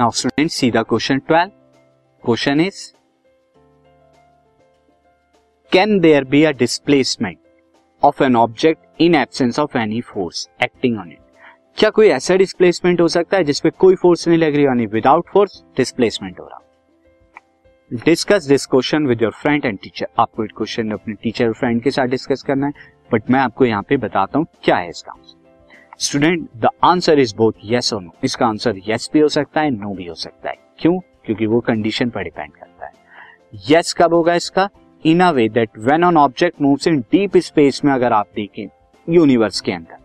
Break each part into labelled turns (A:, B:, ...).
A: Now student see the question twelve question is can there be a displacement of an object in absence of any force acting on it क्या कोई ऐसा displacement हो सकता है जिसपे कोई force नहीं लग रही यानी विदाउट फोर्स डिस्प्लेसमेंट हो रहा? Discuss this question with your friend and teacher आपको क्वेश्चन अपने टीचर और फ्रेंड के साथ डिस्कस करना है बट मैं आपको यहाँ पे बताता हूँ क्या है इसका student the answer is both yes और नो इसका आंसर यस भी हो सकता है नो भी हो सकता है। क्यों? क्योंकि वो कंडीशन पर डिपेंड करता है। यस yes कब होगा इसका? In a way that when on object moves in deep space में अगर आप देखें यूनिवर्स के अंदर,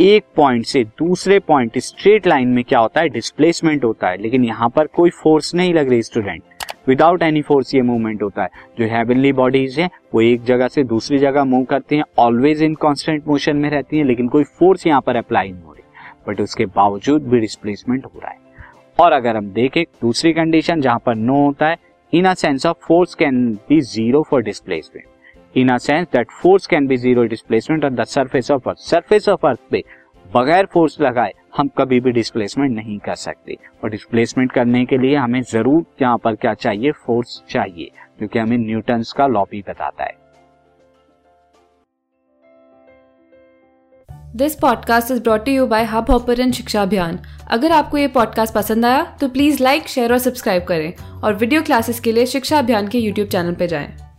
A: एक पॉइंट से दूसरे पॉइंट स्ट्रेट लाइन में क्या होता है? डिस्प्लेसमेंट होता है। लेकिन यहाँ पर कोई फोर्स नहीं लग रही स्टूडेंट विदाउट एनी फोर्स ये मूवमेंट होता है। जो हेवनली बॉडीज हैं, वो एक जगह से दूसरी जगह मूव करती हैं ऑलवेज इन कांस्टेंट मोशन में रहती हैं, लेकिन कोई फोर्स यहाँ पर अप्लाई नहीं हो रही। बट उसके बावजूद भी डिस्प्लेसमेंट हो रहा है। और अगर हम देखें, दूसरी कंडीशन जहाँ पर नो होता है in a sense of force can be zero for displacement in a sense that force can be zero displacement on the surface of earth surface of earth पे बगैर फोर्स लगाए हम कभी भी डिस्प्लेसमेंट नहीं कर सकते। और डिस्प्लेसमेंट करने के लिए हमें ज़रूर यहाँ पर क्या चाहिए? फोर्स चाहिए क्योंकि हमें न्यूटन्स का लॉ भी बताता है।
B: This podcast is brought you by hub hopper Shiksha Abhiyan अगर आपको ये पॉडकास्ट पसंद आया तो प्लीज़ लाइक शेयर और सब्सक्राइब करें। और वीडियो क्लासेस के लिए शिक्षा अभियान के यूट्यूब चैनल पर जाएँ।